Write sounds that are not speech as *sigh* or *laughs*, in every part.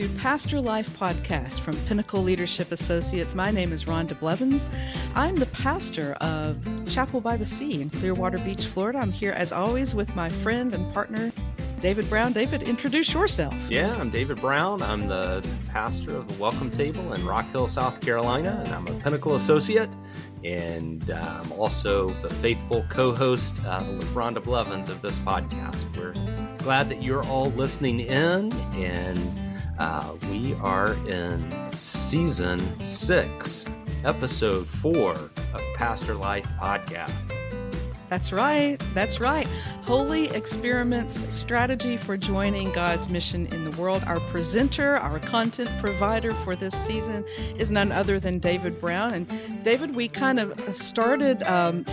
to Pastor Life Podcast from Pinnacle Leadership Associates. My name is Rhonda Blevins. I'm the pastor of Chapel by the Sea in Clearwater Beach, Florida. I'm here as always with my friend and partner, David Brown. David, introduce yourself. Yeah, I'm David Brown. I'm the pastor of the Welcome Table in Rock Hill, South Carolina, and I'm a Pinnacle Associate. And uh, I'm also the faithful co host uh, with Rhonda Blevins of this podcast. We're glad that you're all listening in, and uh, we are in season six, episode four of Pastor Life Podcast. That's right. That's right. Holy Experiments Strategy for Joining God's Mission in the World. Our presenter, our content provider for this season is none other than David Brown. And David, we kind of started um,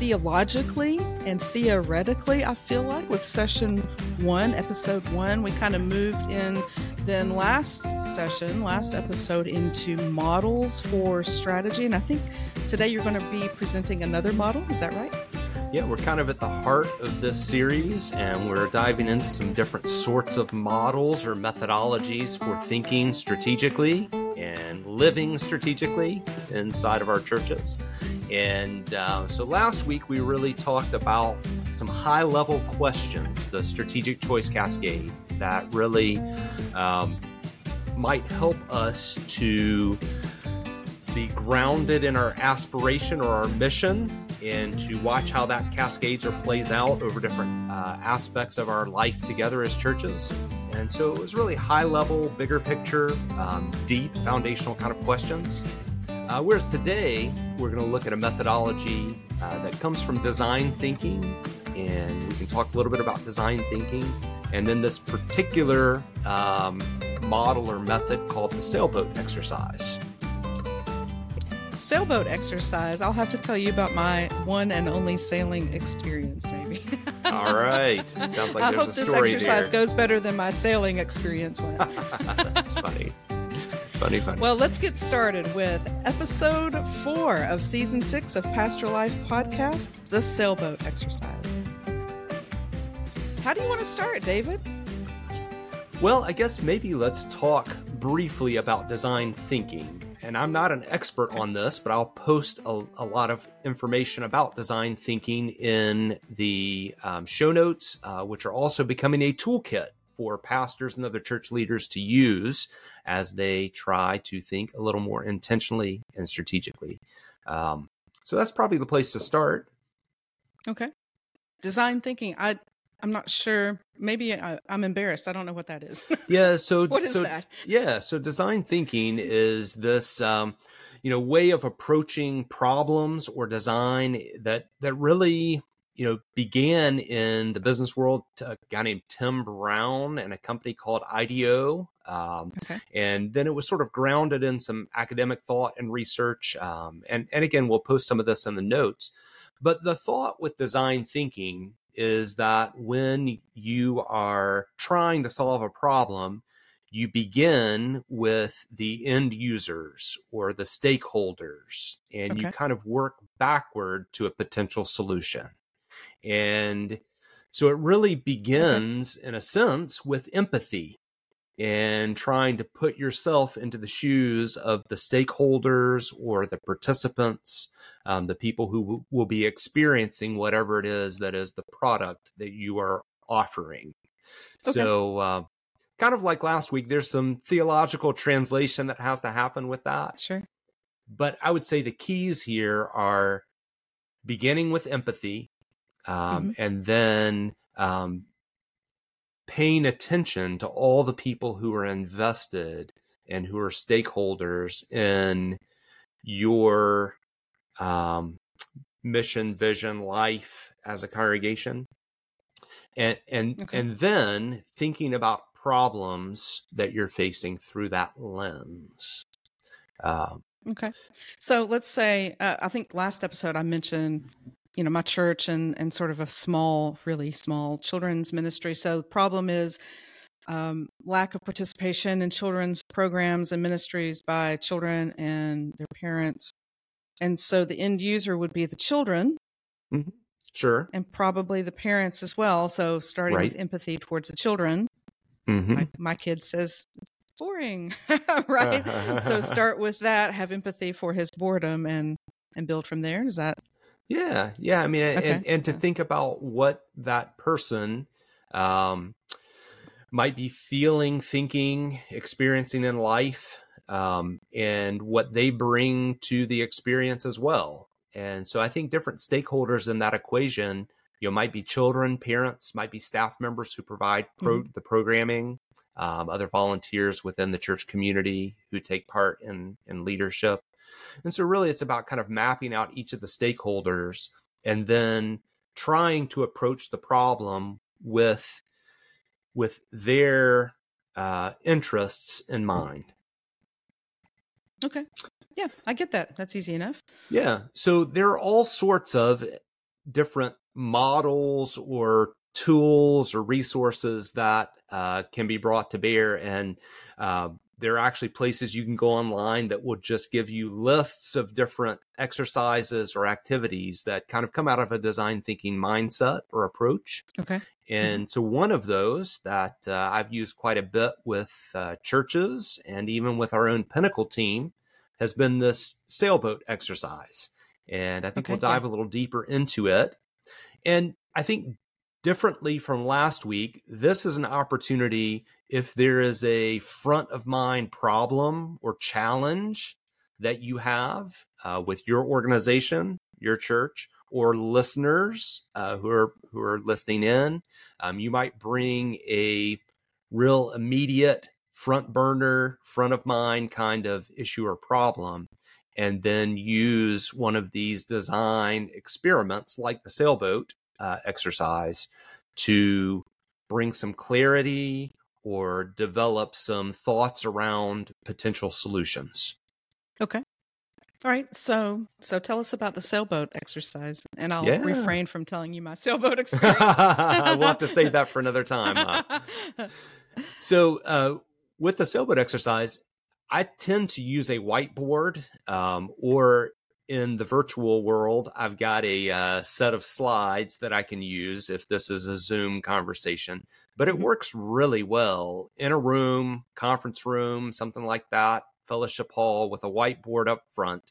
theologically and theoretically, I feel like, with session one, episode one. We kind of moved in then last session, last episode, into models for strategy. And I think today you're going to be presenting another model. Is that right? Yeah, we're kind of at the heart of this series, and we're diving into some different sorts of models or methodologies for thinking strategically and living strategically inside of our churches. And uh, so last week we really talked about some high level questions, the strategic choice cascade, that really um, might help us to be grounded in our aspiration or our mission and to watch how that cascades or plays out over different uh, aspects of our life together as churches. And so it was really high level, bigger picture, um, deep, foundational kind of questions. Uh, whereas today, we're going to look at a methodology uh, that comes from design thinking, and we can talk a little bit about design thinking, and then this particular um, model or method called the sailboat exercise sailboat exercise, I'll have to tell you about my one and only sailing experience, maybe. *laughs* All right. Sounds like a good experience. I hope a this exercise there. goes better than my sailing experience went. *laughs* That's funny. Funny, funny. well, let's get started with episode four of season six of Pastor Life podcast, the sailboat exercise. How do you want to start, David? Well, I guess maybe let's talk briefly about design thinking. And I'm not an expert on this, but I'll post a, a lot of information about design thinking in the um, show notes, uh, which are also becoming a toolkit for pastors and other church leaders to use as they try to think a little more intentionally and strategically. Um, so that's probably the place to start. Okay. Design thinking. I I'm not sure. Maybe I, am embarrassed. I don't know what that is. *laughs* Yeah. So what is so, that? Yeah. So design thinking is this, um, you know, way of approaching problems or design that that really you know began in the business world. A guy named Tim Brown and a company called IDEO. Um, Okay. and then it was sort of grounded in some academic thought and research. Um, and and again, we'll post some of this in the notes. But the thought with design thinking is that when you are trying to solve a problem, you begin with the end users or the stakeholders, and you kind of work backward to a potential solution. And so it really begins, in a sense, with empathy and trying to put yourself into the shoes of the stakeholders or the participants, um, the people who w- will be experiencing whatever it is that is the product that you are offering. Okay. So, uh, kind of like last week, there's some theological translation that has to happen with that. Sure. But I would say the keys here are beginning with empathy um, and then um, paying attention to all the people who are invested and who are stakeholders in your um, mission, vision, life as a congregation, and and Okay. and then thinking about problems that you're facing through that lens. Um, Okay. So let's say, uh, I think last episode I mentioned, you know, my church and, and sort of a small, really small children's ministry. So the problem is um, lack of participation in children's programs and ministries by children and their parents. And so the end user would be the children mm-hmm. sure. and probably the parents as well. So starting with empathy towards the children. Mhm. My, my kid says it's boring, *laughs* *laughs* right? so start with that, have empathy for his boredom, and and build from there. Is that? Yeah, yeah. I mean, okay. and and to think about what that person um, might be feeling, thinking, experiencing in life, um, and what they bring to the experience as well. And so I think different stakeholders in that equation, you know, might be children, parents, might be staff members who provide pro- mm-hmm. the programming, um, other volunteers within the church community who take part in in leadership. And so really it's about kind of mapping out each of the stakeholders and then trying to approach the problem with with their uh, interests in mind. Okay. Yeah, I get that. That's easy enough. Yeah. So there are all sorts of different models or tools or resources that uh, can be brought to bear. And uh, there are actually places you can go online that will just give you lists of different exercises or activities that kind of come out of a design thinking mindset or approach. Okay. Mm-hmm. And mm-hmm. so, one of those that uh, I've used quite a bit with uh, churches and even with our own Pinnacle team has been this sailboat exercise. And I think okay, we'll dive yeah. a little deeper into it. And I think differently from last week, this is an opportunity if there is a front of mind problem or challenge that you have uh, with your organization, your church, or listeners uh, who are who are listening in, um, you might bring a real immediate front burner, front of mind kind of issue or problem, and then use one of these design experiments like the sailboat uh, exercise to bring some clarity or develop some thoughts around potential solutions. Okay. All right, so so tell us about the sailboat exercise, and I'll yeah. refrain from telling you my *laughs* sailboat *laughs* experience. we'll have to save that for another time. Huh? *laughs* so, uh, with the sailboat exercise, I tend to use a whiteboard um, or in the virtual world, I've got a uh, set of slides that I can use if this is a Zoom conversation. But it mm-hmm. works really well in a room, conference room, something like that, fellowship hall with a whiteboard up front.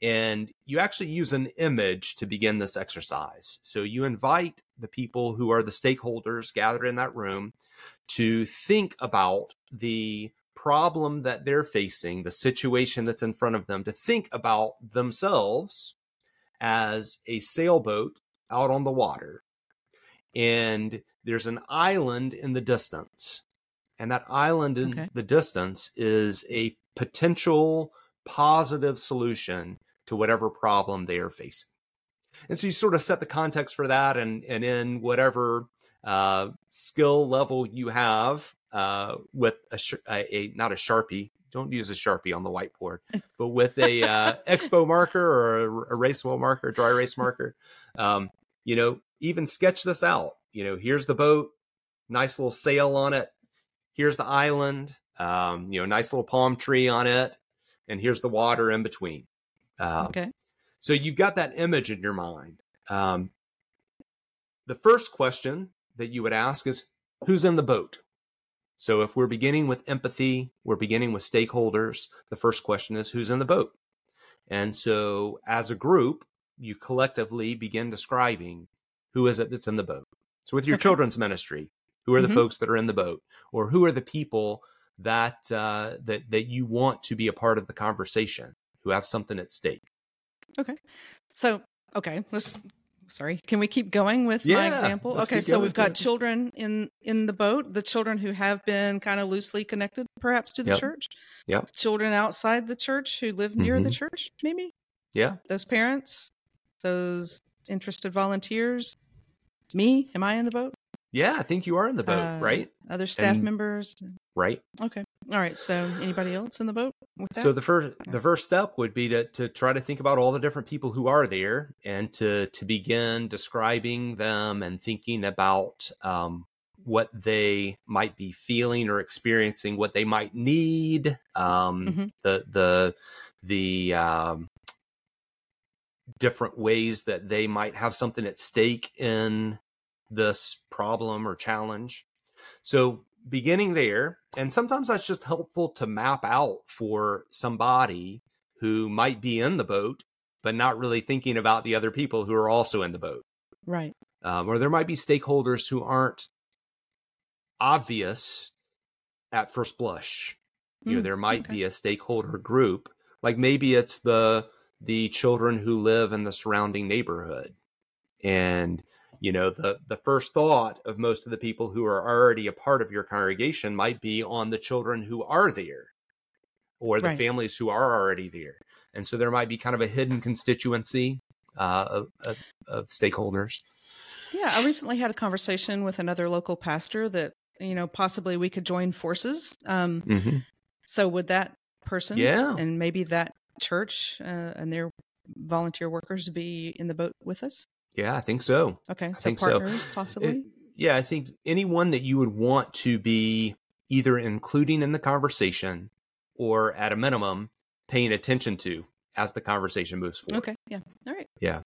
And you actually use an image to begin this exercise. So you invite the people who are the stakeholders gathered in that room to think about the problem that they're facing, the situation that's in front of them, to think about themselves as a sailboat out on the water. And there's an island in the distance. And that island in okay. the distance is a potential positive solution to whatever problem they are facing. And so you sort of set the context for that, and, and in whatever uh, skill level you have uh, with a, a, a, not a sharpie. Don't use a sharpie on the whiteboard, *laughs* but with a uh, expo marker or a erasable marker, dry erase marker. Um, you know, even sketch this out. You know, here's the boat, nice little sail on it. Here's the island. Um, you know, nice little palm tree on it, and here's the water in between. Um, okay. So you've got that image in your mind. Um, the first question that you would ask is, "Who's in the boat?" So if we're beginning with empathy, we're beginning with stakeholders, the first question is who's in the boat? And so as a group, you collectively begin describing who is it that's in the boat. So with your okay. children's ministry, who are the mm-hmm. folks that are in the boat or who are the people that uh, that that you want to be a part of the conversation who have something at stake. Okay. So, okay, let's sorry. Can we keep going with yeah, my example okay so we've got children in in the boat the children who have been kind of loosely connected perhaps to the yep. church. Yeah children outside the church who live near mm-hmm. the church maybe? Yeah. Those parents those interested volunteers me am i in the boat yeah i think you are in the boat uh, right other staff and, members right okay all right. So, anybody else in the boat? So the first the first step would be to to try to think about all the different people who are there, and to to begin describing them and thinking about um, what they might be feeling or experiencing, what they might need, um, mm-hmm. the the the um, different ways that they might have something at stake in this problem or challenge. So beginning there, and sometimes that's just helpful to map out for somebody who might be in the boat, but not really thinking about the other people who are also in the boat. Right. Um, or there might be stakeholders who aren't obvious at first blush. You know, Mm, there might okay. be a stakeholder group, like maybe it's the the children who live in the surrounding neighborhood. And you know, the the first thought of most of the people who are already a part of your congregation might be on the children who are there or the Right. families who are already there. And so there might be kind of a hidden constituency uh, of, of, of stakeholders. Yeah, I recently had a conversation with another local pastor that you know possibly we could join forces. Um, Mm-hmm. so would that person, Yeah. and maybe that church uh, and their volunteer workers be in the boat with us? Yeah, I think so. Okay, so think so. partners possibly. It- yeah, I think anyone that you would want to be either including in the conversation or at a minimum paying attention to as the conversation moves forward. okay, yeah, all right. Yeah.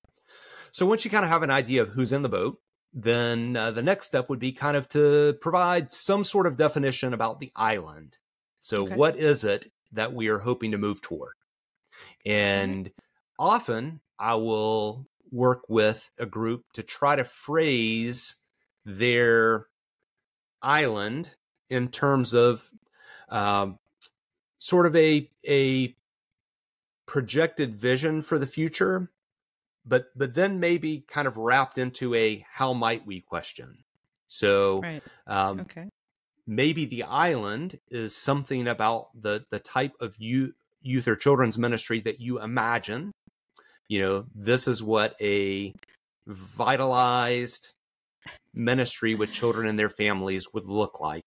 So once you kind of have an idea of who's in the boat, then uh, the next step would be kind of to provide some sort of definition about the island. So Okay. what is it that we are hoping to move toward? And often I will work with a group to try to phrase their island in terms of um, sort of a a projected vision for the future but but then maybe kind of wrapped into a how might we question so Right. um, Okay. maybe the island is something about the the type of youth youth or children's ministry that you imagine you know this is what a vitalized ministry with children and their families would look like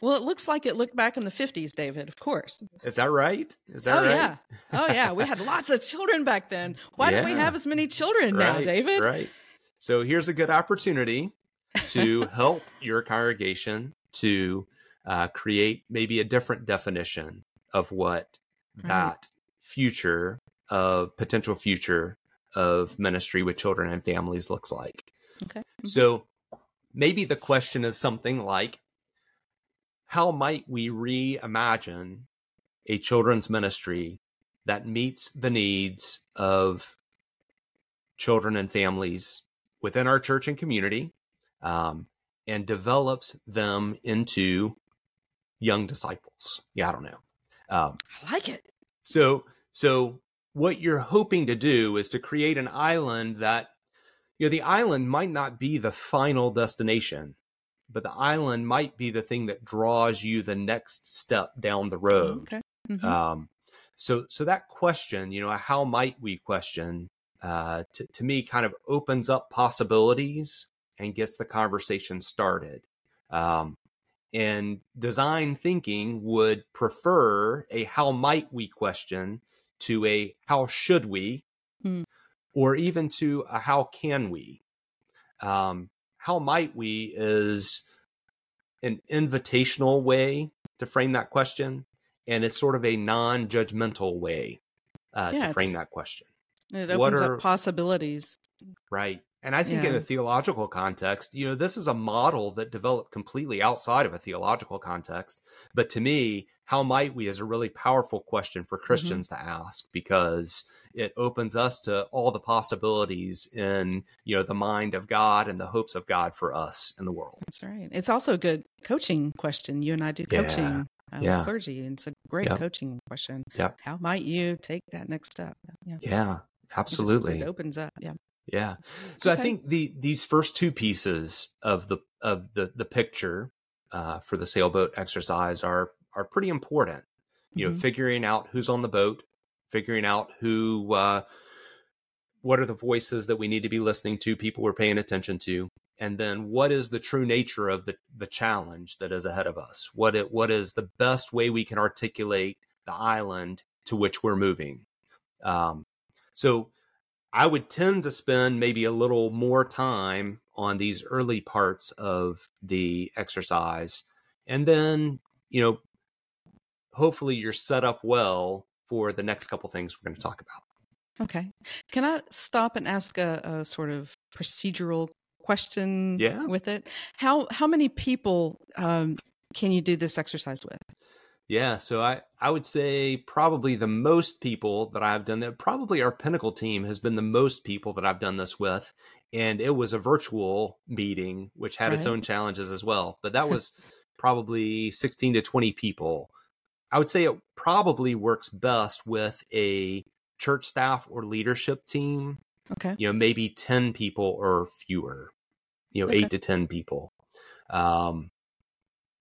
Well, it looks like it looked back in the fifties, David. Of course. is that right is that oh right yeah. Oh yeah. We had lots of children back then. *laughs* Why don't we have as many children now, David? Right. So here's a good opportunity to *laughs* help your congregation to uh, create maybe a different definition of what Right. that future of potential future of ministry with children and families looks like. Okay. So maybe the question is something like how might we reimagine a children's ministry that meets the needs of children and families within our church and community um, and develops them into young disciples? Yeah, I don't know. Um, I like it. so, so what you're hoping to do is to create an island that, you know, the island might not be the final destination, but the island might be the thing that draws you the next step down the road. Okay. Mhm. Um, so, so that question, you know, how might we question, uh, to, to me kind of opens up possibilities and gets the conversation started. Um, and design thinking would prefer a how might we question to a how should we, Hmm. or even to a how can we. Um, how might we is an invitational way to frame that question, and it's sort of a non judgmental way uh, Yeah, to frame that question. It what opens are- up possibilities. Right. And I think in a theological context, you know, this is a model that developed completely outside of a theological context. But to me, how might we is a really powerful question for Christians to ask because it opens us to all the possibilities in, you know, the mind of God and the hopes of God for us in the world. That's right. It's also a good coaching question. You and I do Yeah. coaching uh, Yeah. clergy, and it's a great Yep. coaching question. Yep. How might you take that next step? Yeah. Yeah, It just- absolutely. It opens up. Yeah. Yeah. So I think the these first two pieces of the of the the picture uh, for the sailboat exercise are are pretty important. You know, Mhm. figuring out who's on the boat, figuring out who, uh, what are the voices that we need to be listening to, people we're paying attention to, and then what is the true nature of the the challenge that is ahead of us? What it what is the best way we can articulate the island to which we're moving? Um, so I would tend to spend maybe a little more time on these early parts of the exercise. And then, you know, hopefully you're set up well for the next couple things we're going to talk about. Okay. Can I stop and ask a, a sort of procedural question Yeah. with it? How how many people um, can you do this exercise with? Yeah, so I, I would say probably the most people that I've done that, probably our Pinnacle team has been the most people that I've done this with. And it was a virtual meeting, which had right. its own challenges as well. But that *laughs* was probably 16 to 20 people. I would say it probably works best with a church staff or leadership team. Okay. You know, maybe 10 people or fewer, you know, okay. eight to 10 people. Um,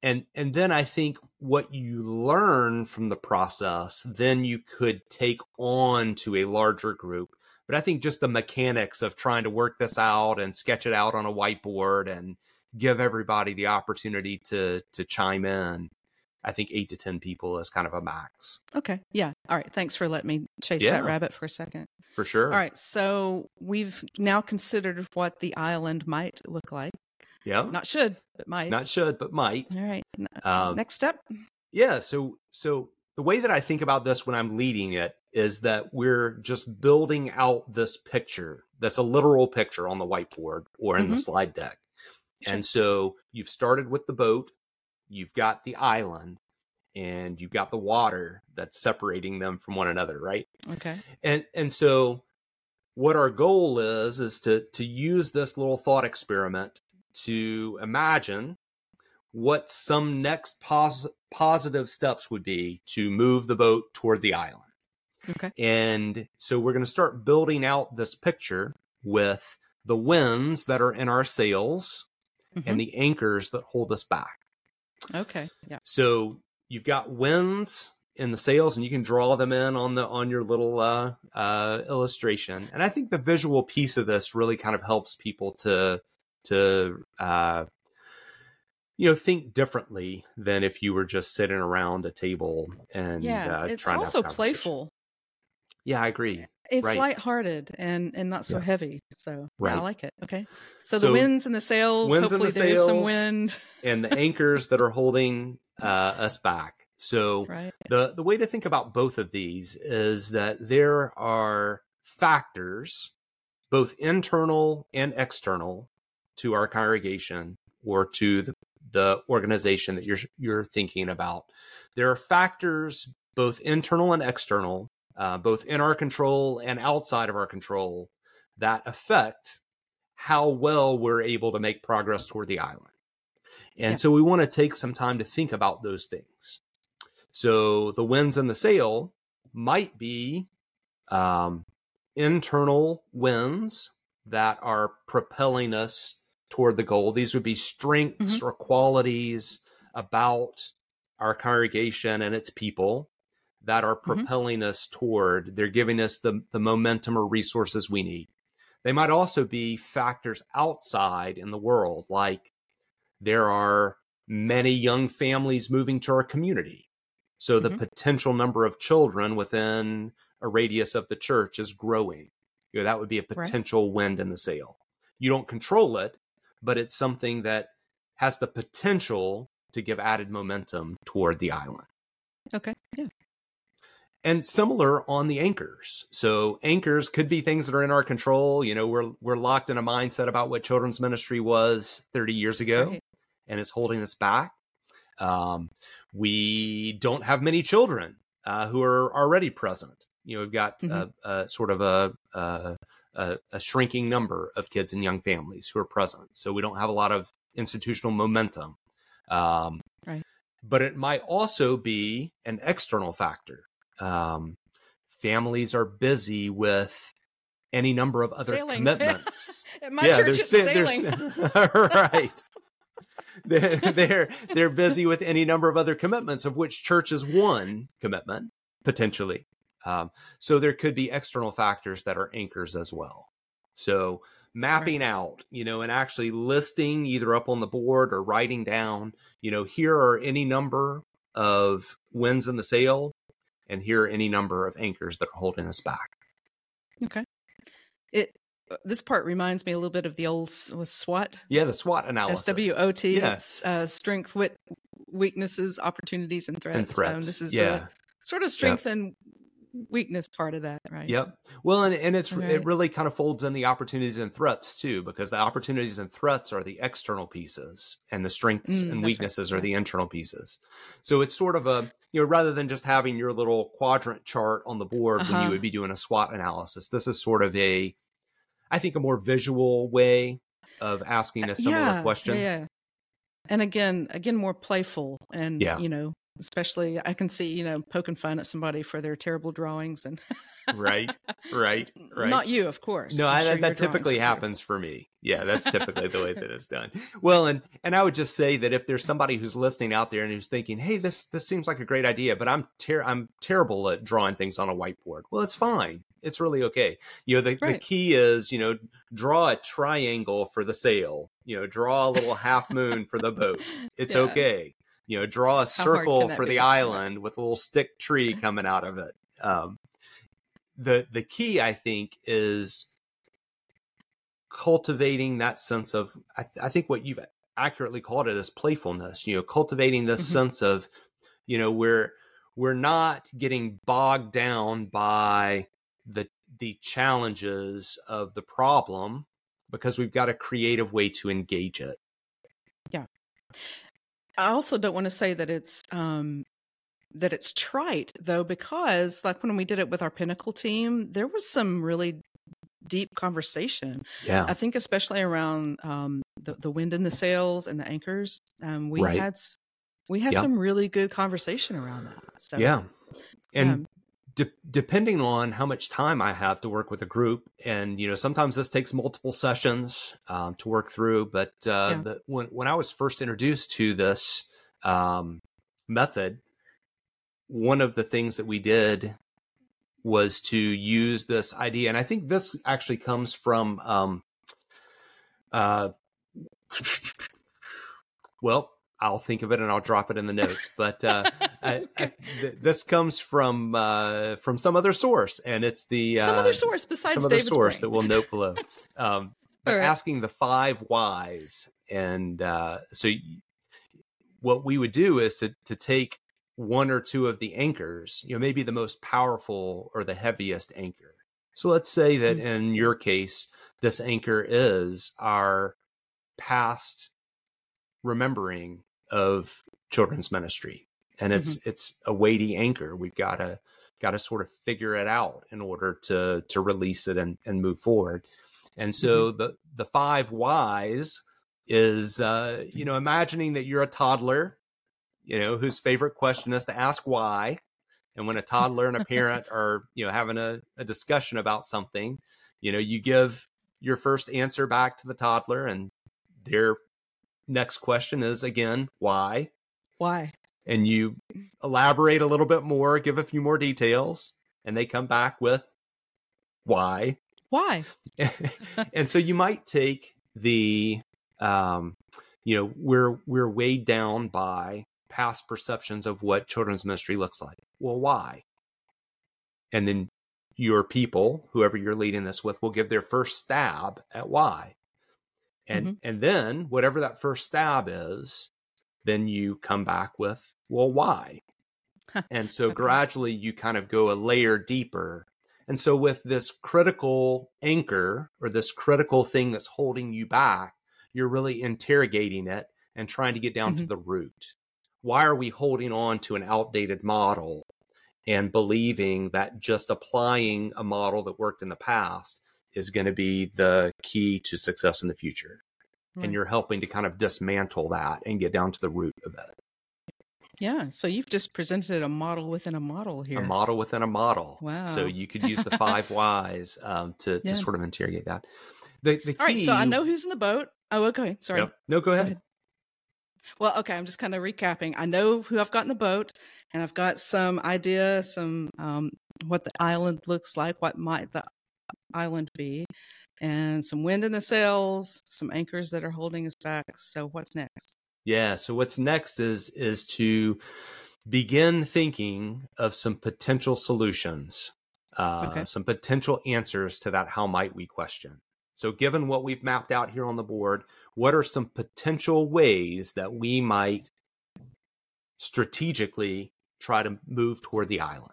and and then i think what you learn from the process then you could take on to a larger group but i think just the mechanics of trying to work this out and sketch it out on a whiteboard and give everybody the opportunity to to chime in i think 8 to 10 people is kind of a max okay yeah all right thanks for letting me chase yeah. that rabbit for a second for sure all right so we've now considered what the island might look like yeah. Not should, but might. Not should, but might. All right. Um, Next step. Yeah. So, so the way that I think about this when I'm leading it is that we're just building out this picture that's a literal picture on the whiteboard or in mm-hmm. the slide deck. Sure. And so you've started with the boat, you've got the island, and you've got the water that's separating them from one another, right? Okay. And and so what our goal is is to to use this little thought experiment to imagine what some next pos- positive steps would be to move the boat toward the island. Okay. And so we're going to start building out this picture with the winds that are in our sails mm-hmm. and the anchors that hold us back. Okay. Yeah. So you've got winds in the sails and you can draw them in on the on your little uh, uh, illustration. And I think the visual piece of this really kind of helps people to to uh, you know think differently than if you were just sitting around a table and yeah, uh, it's also playful. Yeah, I agree. It's right. lighthearted and and not so yeah. heavy. So right. yeah, I like it. Okay. So, so the winds and the sails. Hopefully the there sails, is some wind. and the anchors that are holding uh, us back. So right. the the way to think about both of these is that there are factors, both internal and external, to our congregation or to the, the organization that you're you're thinking about. There are factors both internal and external, uh, both in our control and outside of our control, that affect how well we're able to make progress toward the island. And yeah. so we want to take some time to think about those things. So the winds and the sail might be um, internal winds that are propelling us toward the goal. These would be strengths mm-hmm. or qualities about our congregation and its people that are mm-hmm. propelling mm-hmm. us toward, they're giving us the, the momentum or resources we need. They might also be factors outside in the world, like there are many young families moving to our community. So the mm-hmm. potential number of children within a radius of the church is growing. You know, that would be a potential right. wind in the sail. You don't control it, but it's something that has the potential to give added momentum toward the island. Okay. Yeah. And similar on the anchors. So anchors could be things that are in our control. You know, we're we're locked in a mindset about what children's ministry was 30 years ago, right. and it's holding us back. Um, we don't have many children uh, who are already present. You know, we've got mm-hmm. a, a, sort of a, a a, a shrinking number of kids and young families who are present. So we don't have a lot of institutional momentum. Um, right. But it might also be an external factor. Um, families are busy with any number of other sailing. commitments. *laughs* My yeah, church, it's sa- sailing. *laughs* *laughs* right. they're, they're they're busy with any number of other commitments, of which church is one commitment potentially. Um, so there could be external factors that are anchors as well. So mapping right. out, you know, and actually listing either up on the board or writing down, you know, here are any number of winds in the sail, and here are any number of anchors that are holding us back. Okay. It uh, this part reminds me a little bit of the old with SWOT. Yeah, the SWOT analysis. SWOT. Yeah. It's uh, strength, wit, weaknesses, opportunities, and threats. And threats. Um, this is yeah. sort of strength yep. and weakness part of that, right? Yep. Well, and, and it's Right. it really kind of folds in the opportunities and threats too, because the opportunities and threats are the external pieces, and the strengths Mm, and that's right. weaknesses are the internal pieces. So it's sort of a you know rather than just having your little quadrant chart on the board when Uh-huh. you would be doing a SWOT analysis, this is sort of a, I think, a more visual way of asking a similar yeah, question. Yeah, yeah. And again, again, more playful, and Yeah. you know, especially I can see you know poking fun at somebody for their terrible drawings, and Right. Right. *laughs* Right. not you, of course. No, I'm sure that, that typically happens for me. Yeah, that's typically the way that it's *laughs* done. Well, and and I would just say that if there's somebody who's listening out there and who's thinking, "Hey, this this seems like a great idea, but I'm ter- I'm terrible at drawing things on a whiteboard." Well, it's fine. It's really okay. You know, the, the key is, you know, draw a triangle for the sail. You know, draw a little half moon for the boat. It's Yeah. okay. You know, draw a hard circle for the island with a little stick tree coming out of it. Um, the the key i think is cultivating that sense of I, th- I think what you've accurately called it is playfulness you know cultivating this Mhm. sense of you know we're we're not getting bogged down by the the challenges of the problem because we've got a creative way to engage it I also don't want to say that it's um that it's trite though because like when we did it with our pinnacle team there was some really deep conversation. Yeah. I think especially around um the, the wind in the sails and the anchors um we Right. had we had some really good conversation around that so yeah. And um, de- depending on how much time I have to work with a group, and you know, sometimes this takes multiple sessions um, to work through. But uh, Yeah. the, when when I was first introduced to this um, method, one of the things that we did was to use this idea, and I think this actually comes from, um, uh, *laughs* well, I'll think of it and I'll drop it in the notes. But uh, I, *laughs* I, th- this comes from uh, from some other source, and it's the some uh, other source besides some other David's source brain. that we'll note below. *laughs* Um, but right. asking the five whys, and uh, so what we would do is to to take one or two of the anchors, you know, maybe the most powerful or the heaviest anchor. So let's say that Mm. in your case, this anchor is our past remembering of children's ministry and it's it's a weighty anchor. We've got to got to sort of figure it out in order to to release it and and move forward. And so the the five whys is uh you know imagining that you're a toddler you know whose favorite question is to ask why. And when a toddler and a parent *laughs* are you know having a, a discussion about something you know you give your first answer back to the toddler and their next question is again why? Why and you elaborate a little bit more give a few more details and they come back with why. Why? *laughs* And so you might take the um you know we're we're weighed down by past perceptions of what children's ministry looks like. Well why? And then your people whoever you're leading this with will give their first stab at why. And Mhm. and then whatever that first stab is then you come back with well why and so Okay. gradually you kind of go a layer deeper and so with this critical anchor or this critical thing that's holding you back you're really interrogating it and trying to get down to Mhm. the root why are we holding on to an outdated model and believing that just applying a model that worked in the past is going to be the key to success in the future Right. and you're helping to kind of dismantle that and get down to the root of it yeah so you've just presented a model within a model here a model within a model Wow. so you could use the *laughs* five whys um, to, Yeah. to sort of interrogate that the, the key, all right so i know who's in the boat oh okay sorry Yep. no go ahead, ahead. Well, okay, I'm just kind of recapping. I know who I've got in the boat, and I've got some idea, some um, what the island looks like, what might the island be, and some wind in the sails, some anchors that are holding us back. So, what's next? Yeah. So what's next is is to begin thinking of some potential solutions, uh, Okay. some potential answers to that how might we question. So given what we've mapped out here on the board, what are some potential ways that we might strategically try to move toward the island?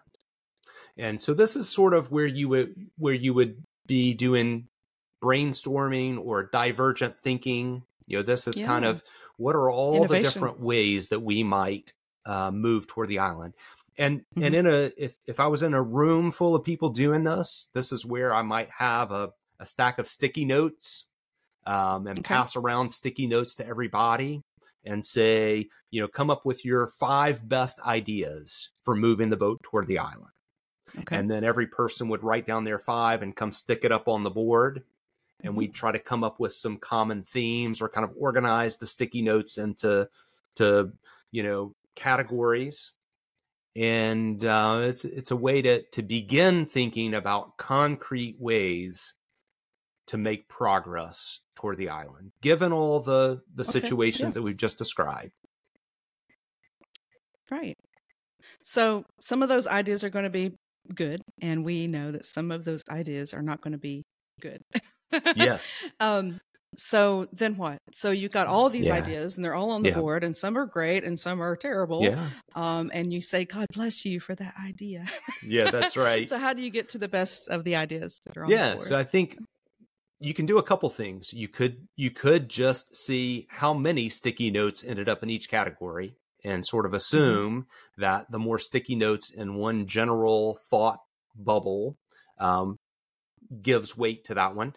And so this is sort of where you would where you would be doing brainstorming or divergent thinking. You know, this is yeah. kind of what are all Innovation. the different ways that we might uh, move toward the island. And mm-hmm. and in a if if I was in a room full of people doing this, this is where I might have a, a stack of sticky notes um, and okay. pass around sticky notes to everybody and say, you know, come up with your five best ideas for moving the boat toward the island. Okay. And then every person would write down their five and come stick it up on the board. And mm-hmm. we'd try to come up with some common themes or kind of organize the sticky notes into to, you know, categories. And uh, it's it's a way to to begin thinking about concrete ways to make progress toward the island, given all the the okay, situations yeah. that we've just described. Right. So some of those ideas are going to be good, and we know that some of those ideas are not going to be good. *laughs* yes. *laughs* Um. So then what? So you got all these yeah. ideas, and they're all on the yeah. board, and some are great, and some are terrible. Yeah. Um. And you say, "God bless you for that idea." yeah, that's *laughs* right. so how do you get to the best of the ideas that are on the board? yeah, so I think you can do a couple things. You could you could just see how many sticky notes ended up in each category and sort of mm-hmm. assume mm-hmm. that the more sticky notes in one general thought bubble um, gives weight to that one.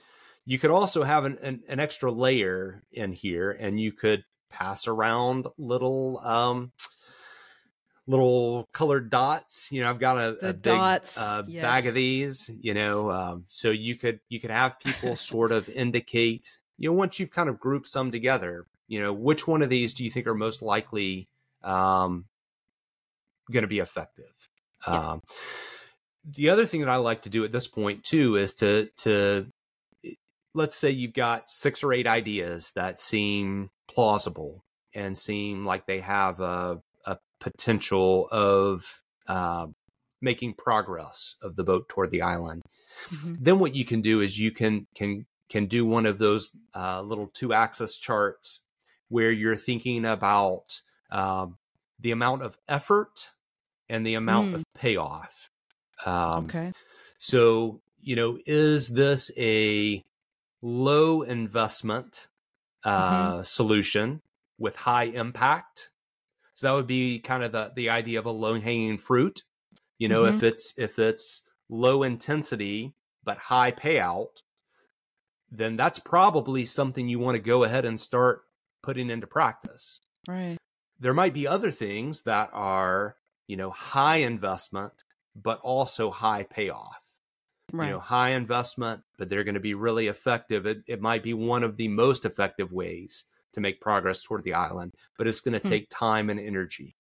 You could also have an, an, an, extra layer in here, and you could pass around little um, little colored dots. You know, I've got a, a big uh, yes. bag of these. You know, um, so you could you could have people sort of indicate. You know, once you've kind of grouped some together, you know, which one of these do you think are most likely um, going to be effective? Yeah. Um, the other thing that I like to do at this point too is to to let's say you've got six or eight ideas that seem plausible and seem like they have a a potential of uh, making progress of the boat toward the island. Mm-hmm. Then what you can do is you can can can do one of those uh, little two axis charts where you're thinking about um, the amount of effort and the amount mm. of payoff. Um, okay. So you know, is this a low investment uh, mm-hmm. solution with high impact? So that would be kind of the the idea of a low hanging fruit. You know, mm-hmm. if it's if it's low intensity but high payout, then that's probably something you want to go ahead and start putting into practice. Right. There might be other things that are, you know, high investment but also high payoff. Right. You know, high investment, but they're going to be really effective. It, it might be one of the most effective ways to make progress toward the island, but it's going to hmm. take time and energy.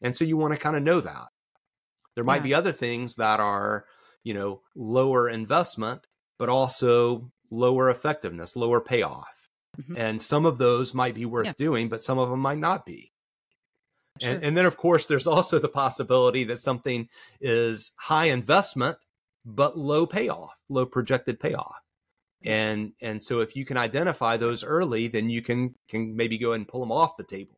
And so you want to kind of know that. There might yeah. be other things that are, you know, lower investment, but also lower effectiveness, lower payoff. Mm-hmm. And some of those might be worth yeah. doing, but some of them might not be. Sure. And, and then, of course, there's also the possibility that something is high investment, but low payoff, low projected payoff. And and so if you can identify those early then you can can maybe go and pull them off the table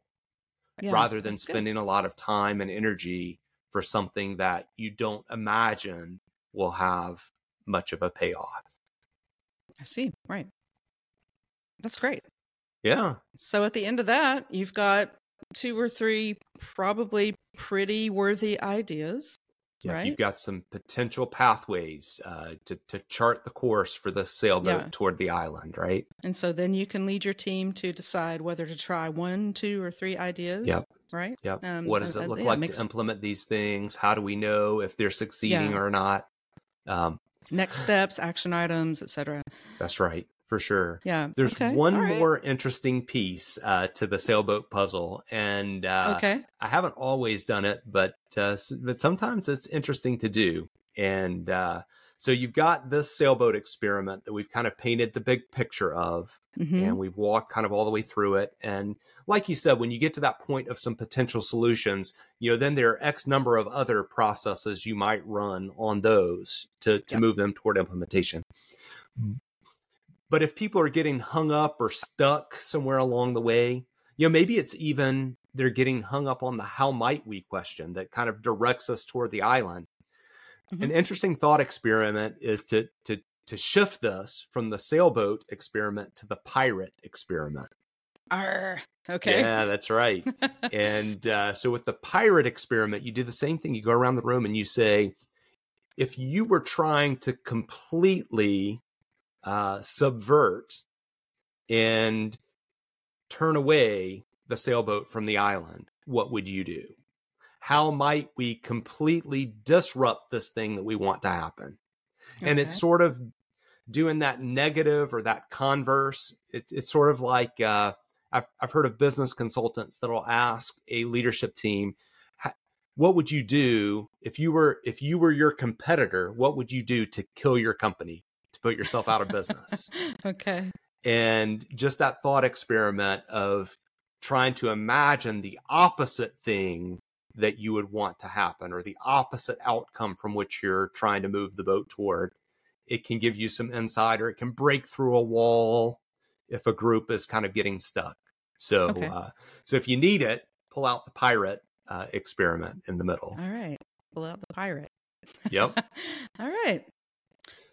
yeah, rather than spending good. a lot of time and energy for something that you don't imagine will have much of a payoff. I see right. That's great. Yeah. So at the end of that you've got two or three probably pretty worthy ideas yeah, right? you've got some potential pathways uh, to to chart the course for the sailboat yeah. toward the island, right? And so then you can lead your team to decide whether to try one, two, or three ideas. Yep. Right. Yep. Um, what does it look uh, like makes... to implement these things? How do we know if they're succeeding yeah. or not? Um, Next steps, action items, etc. That's right for sure. Yeah. There's okay. one right. more interesting piece uh, to the sailboat puzzle, and uh, okay, I haven't always done it, but uh, but sometimes it's interesting to do. And uh, so you've got this sailboat experiment that we've kind of painted the big picture of, mm-hmm. and we've walked kind of all the way through it. And like you said, when you get to that point of some potential solutions, you know, then there are X number of other processes you might run on those to to yep. move them toward implementation. But if people are getting hung up or stuck somewhere along the way, you know, maybe it's even they're getting hung up on the how might we question that kind of directs us toward the island. mm-hmm. an interesting thought experiment is to to to shift this from the sailboat experiment to the pirate experiment. Arr, okay. Yeah, that's right. and *laughs* uh, so with the pirate experiment, you do the same thing. You go around the room and you say, if you were trying to completely uh, subvert and turn away the sailboat from the island, what would you do? How might we completely disrupt this thing that we want to happen? Okay. And it's sort of doing that negative or that converse. It, it's sort of like uh, I've, I've heard of business consultants that'll ask a leadership team, what would you do if you were if you were your competitor what would you do to kill your company to put yourself out of business. *laughs* Okay. And just that thought experiment of trying to imagine the opposite thing that you would want to happen or the opposite outcome from which you're trying to move the boat toward it can give you some insight or it can break through a wall if a group is kind of getting stuck. So okay. uh, so if you need it pull out the pirate uh, experiment in the middle. All right. Pull out the pirate. Yep. *laughs* All right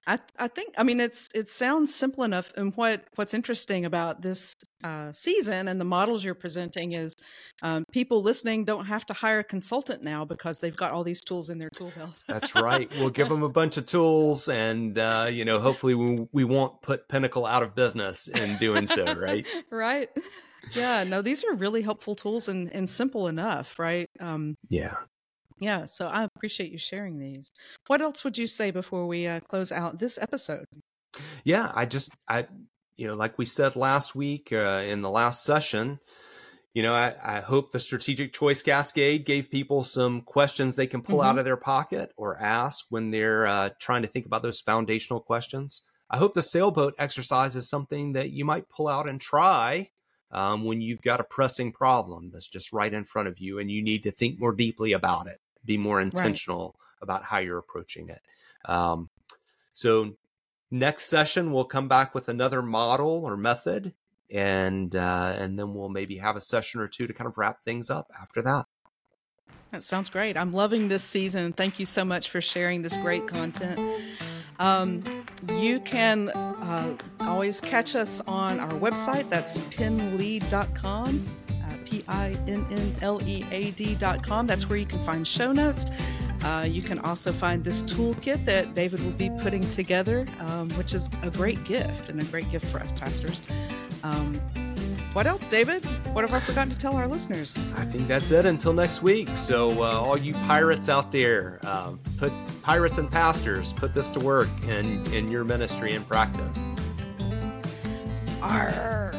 I I think I mean it's it sounds simple enough. And what what's interesting about this uh, season and the models you're presenting is um, people listening don't have to hire a consultant now because they've got all these tools in their tool belt. That's right. We'll give *laughs* them a bunch of tools, and uh, you know, hopefully, we we won't put Pinnacle out of business in doing so. Right. *laughs* right. Yeah. No, these are really helpful tools and and simple enough. Right. Um, yeah. Yeah, so I appreciate you sharing these. What else would you say before we uh, close out this episode? Yeah, I just, I, you know, like we said last week uh, in the last session, you know, I, I, hope the strategic choice cascade gave people some questions they can pull mm-hmm. out of their pocket or ask when they're uh, trying to think about those foundational questions. I hope the sailboat exercise is something that you might pull out and try um, when you've got a pressing problem that's just right in front of you and you need to think more deeply about it be more intentional right. about how you're approaching it. Um, so next session we'll come back with another model or method, and uh, and then we'll maybe have a session or two to kind of wrap things up after that. That sounds great. I'm loving this season. Thank you so much for sharing this great content. Um, you can uh, always catch us on our website. That's pinnlead.com. P I N N L E A D.com. That's where you can find show notes. Uh, you can also find this toolkit that David will be putting together, um, which is a great gift and a great gift for us pastors. Um, what else, David? What have I forgotten to tell our listeners? I think that's it until next week. So, uh, all you pirates out there, um, put pirates and pastors, put this to work in, in your ministry and practice. Arr.